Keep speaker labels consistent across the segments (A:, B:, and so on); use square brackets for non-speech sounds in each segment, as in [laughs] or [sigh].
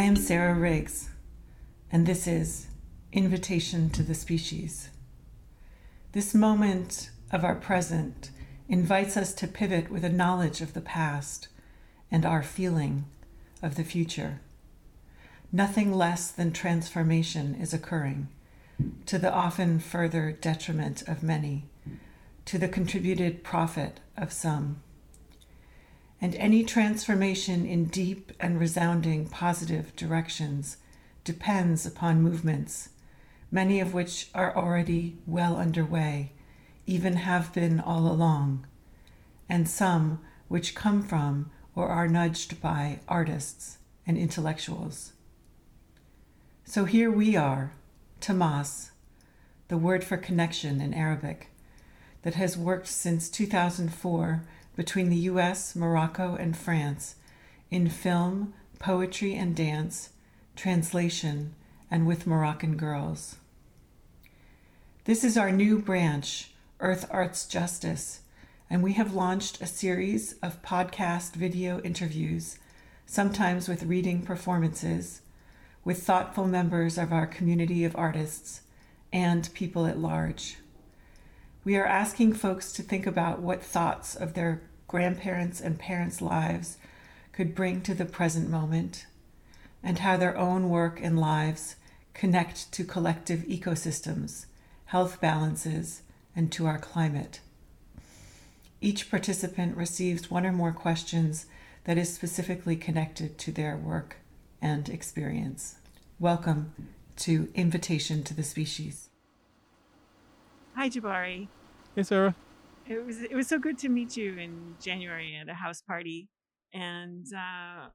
A: I am Sarah Riggs, and this is Invitation to the Species. This moment of our present invites us to pivot with a knowledge of the past and our feeling of the future. Nothing less than transformation is occurring, to the often further detriment of many, to the contributed profit of some. And any transformation in deep and resounding positive directions depends upon movements, many of which are already well underway, even have been all along, and some which come from or are nudged by artists and intellectuals. So here we are, Tamaas, the word for connection in Arabic, that has worked since 2004 between the US, Morocco, and France in film, poetry and dance, translation, and with Moroccan girls. This is our new branch, Earth Arts Justice, and we have launched a series of podcast video interviews, sometimes with reading performances with thoughtful members of our community of artists and people at large. We are asking folks to think about what thoughts of their grandparents' and parents' lives could bring to the present moment, and how their own work and lives connect to collective ecosystems, health balances, and to our climate. Each participant receives one or more questions that is specifically connected to their work and experience. Welcome to Invitation to the Species.
B: Hi, Jabari.
C: Hey, Sarah.
B: It was it was so good to meet you in January at a house party, and uh,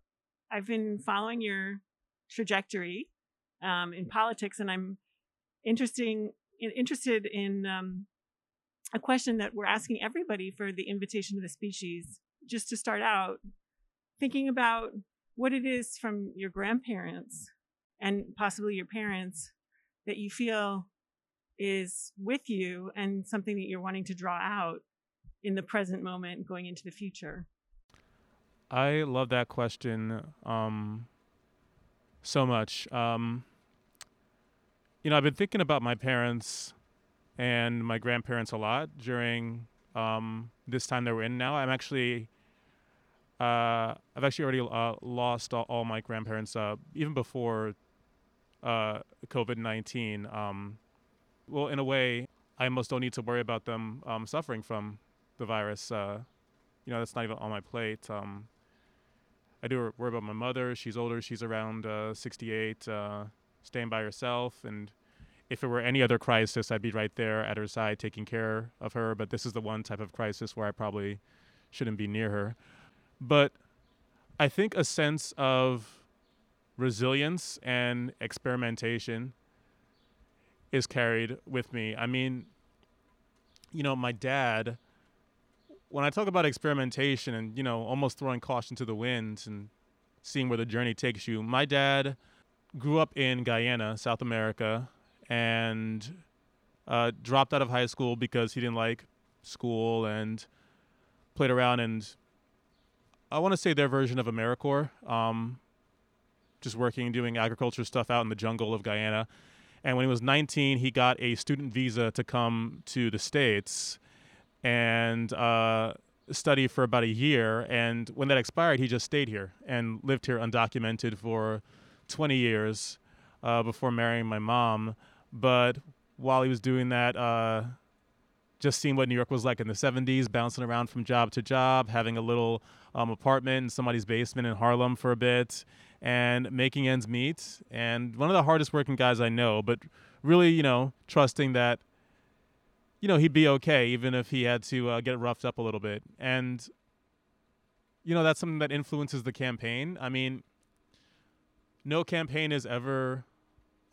B: I've been following your trajectory um, in politics, and I'm interesting interested in um, a question that we're asking everybody for the invitation to the species. Just to start out, thinking about what it is from your grandparents and possibly your parents that you feel is with you and something that you're wanting to draw out in the present moment going into the future?
C: I love that question um, so much. Um, you know, I've been thinking about my parents and my grandparents a lot during um, this time that we're in now. I'm actually uh, I've actually already uh, lost all, all, my grandparents uh, even before uh, COVID 19. Um, well, in a way, I almost don't need to worry about them um, suffering from the virus. Uh, you know, that's not even on my plate. Um, I do worry about my mother. She's older, she's around uh, 68, staying by herself. And if it were any other crisis, I'd be right there at her side taking care of her. But this is the one type of crisis where I probably shouldn't be near her. But I think a sense of resilience and experimentation is carried with me. I mean, you know, my dad, when I talk about experimentation and, you know, almost throwing caution to the wind and seeing where the journey takes you, my dad grew up in Guyana, South America, and uh, dropped out of high school because he didn't like school and played around and I want to say their version of AmeriCorps, um, just working doing agriculture stuff out in the jungle of Guyana. And when he was 19, he got a student visa to come to the States and uh, study for about a year. And when that expired, he just stayed here and lived here undocumented for 20 years uh, before marrying my mom. But while he was doing that, uh, just seeing what New York was like in the 70s, bouncing around from job to job, having a little um, apartment in somebody's basement in Harlem for a bit, and making ends meet. And one of the hardest working guys I know, but really, you know, trusting that, you know, he'd be okay even if he had to uh, get roughed up a little bit. And, you know, that's something that influences the campaign. I mean, no campaign is ever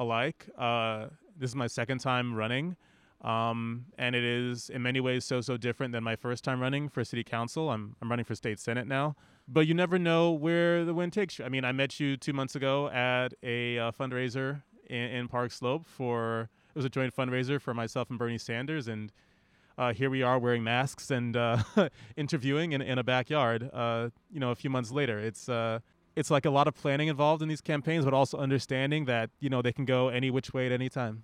C: alike. Uh, this is my second time running. Um, and it is in many ways so so different than my first time running for city council. I'm I'm running for state senate now, but you never know where the wind takes you. I mean, I met you two months ago at a uh, fundraiser in, in, Park Slope for it was a joint fundraiser for myself and Bernie Sanders, and uh, here we are wearing masks and uh, [laughs] interviewing in, in a backyard. Uh, you know, a few months later, it's uh, it's like a lot of planning involved in these campaigns, but also understanding that you know they can go any which way at any time.